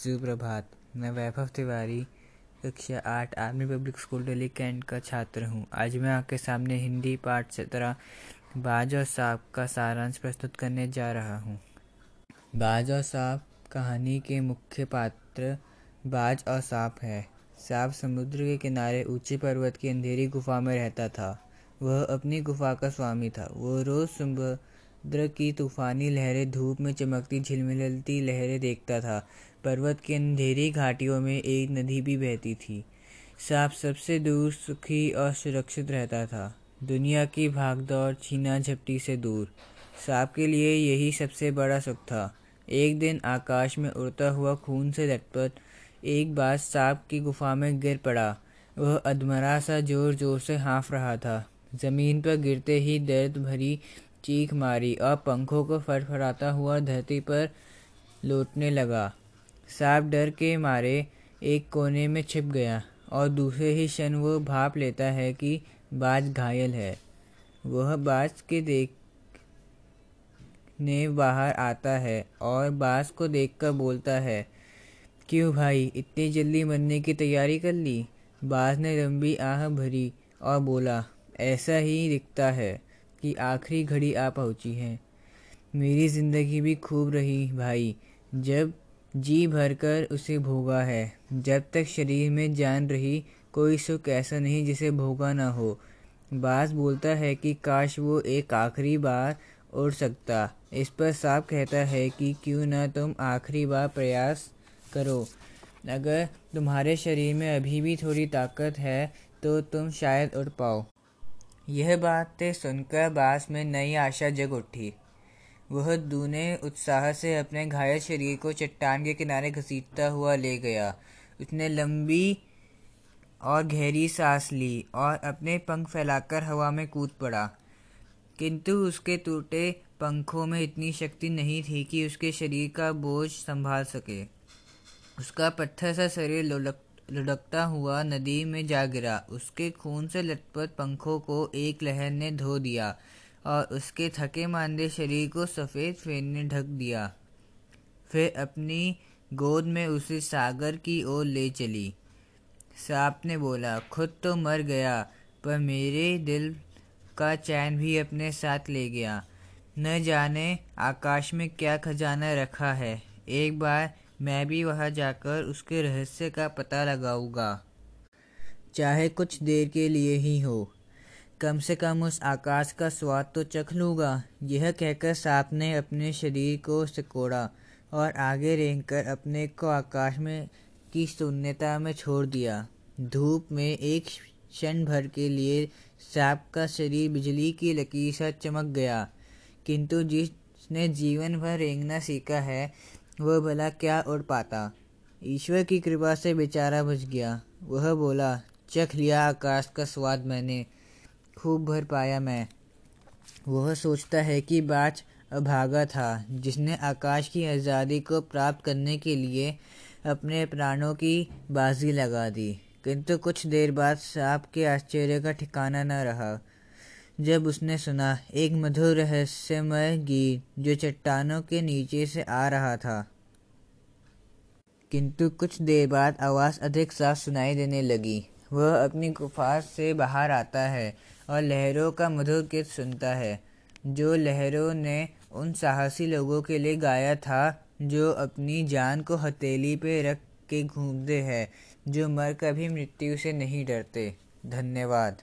सुप्रभात। मैं वैभव तिवारी, कक्षा आठ, army public school Delhi cantt का छात्र हूँ। आज मैं आपके सामने हिंदी पाठ सत्रह बाज और सांप का सारांश प्रस्तुत करने जा रहा हूँ। बाज और सांप कहानी के मुख्य पात्र बाज और सांप है। सांप समुद्र के किनारे ऊँचे पर्वत की अंधेरी गुफा में रहता था। वह अपनी गुफा का स्वामी था। वो रोज समुद्र की तूफानी लहरें धूप में चमकती, झिलमिलती लहरें देखता था। पर्वत की अंधेरी घाटियों में एक नदी भी बहती थी। सांप सबसे दूर सुखी और सुरक्षित रहता था। दुनिया की भागदौड़ छीना झपटी से दूर। सांप के लिए यही सबसे बड़ा सुख था। एक दिन आकाश में उड़ता हुआ खून से लटपट एक बार सांप की गुफा में गिर पड़ा। वह अधमरा सा ज़ोर ज़ोर से हाँफ रहा था। ज़मीन पर गिरते ही दर्द भरी चीख मारी और पंखों को फड़फड़ाता हुआ धरती पर लौटने लगा। सांप डर के मारे एक कोने में छिप गया और दूसरे ही क्षण वो भाप लेता है कि बाज घायल है। वह बाज के देख ने बाहर आता है और बाज को देखकर बोलता है, क्यों भाई, इतनी जल्दी मरने की तैयारी कर ली? बाज ने लंबी आह भरी और बोला, ऐसा ही दिखता है कि आखिरी घड़ी आ पहुँची है। मेरी ज़िंदगी भी खूब रही भाई, जब जी भरकर उसे भोगा है। जब तक शरीर में जान रही कोई सुख ऐसा नहीं जिसे भोगा ना हो। बास बोलता है कि काश वो एक आखिरी बार उड़ सकता। इस पर सांप कहता है कि क्यों ना तुम आखिरी बार प्रयास करो। अगर तुम्हारे शरीर में अभी भी थोड़ी ताकत है तो तुम शायद उड़ पाओ। यह बातें सुनकर बास में नई आशा जग उठी। वह दूने उत्साह से अपने घायल शरीर को चट्टान के किनारे घसीटता हुआ ले गया। उसने लंबी और गहरी सांस ली और अपने पंख फैलाकर हवा में कूद पड़ा। किंतु उसके टूटे पंखों में इतनी शक्ति नहीं थी कि उसके शरीर का बोझ संभाल सके। उसका पत्थर सा शरीर लुढ़क, लुढ़कता हुआ नदी में जा गिरा। उसके खून से लटपट पंखों को एक लहर ने धो दिया। और उसके थके मांदे शरीर को सफ़ेद फेन ने ढक दिया। फिर अपनी गोद में उसे सागर की ओर ले चली। सांप ने बोला, खुद तो मर गया, पर मेरे दिल का चैन भी अपने साथ ले गया। न जाने आकाश में क्या खजाना रखा है। एक बार मैं भी वहाँ जाकर उसके रहस्य का पता लगाऊँगा। चाहे कुछ देर के लिए ही हो। कम से कम उस आकाश का स्वाद तो चख लूँगा। यह कहकर सांप ने अपने शरीर को सिकोड़ा और आगे रेंग कर अपने को आकाश में की शून्यता में छोड़ दिया। धूप में एक क्षण भर के लिए सांप का शरीर बिजली की लकीर सा चमक गया। किंतु जिसने जीवन भर रेंगना सीखा है, वह भला क्या उड़ पाता? ईश्वर की कृपा से बेचारा बच गया। वह बोला, चख लिया आकाश का स्वाद मैंने। खूब भर पाया मैं। वह सोचता है कि बाज अभागा था, जिसने आकाश की आज़ादी को प्राप्त करने के लिए अपने प्राणों की बाजी लगा दी। किंतु कुछ देर बाद सांप के आश्चर्य का ठिकाना न रहा। जब उसने सुना, एक मधुर रहस्यमय गीत जो चट्टानों के नीचे से आ रहा था। किंतु कुछ देर बाद आवाज़ अधिक साफ़ सुनाई देने लगी। वह अपनी गुफा से बाहर आता है। और लहरों का मधुर गीत सुनता है, जो लहरों ने उन साहसी लोगों के लिए गाया था, जो अपनी जान को हथेली पे रख के घूमते हैं, जो मर कभी मृत्यु से नहीं डरते। धन्यवाद।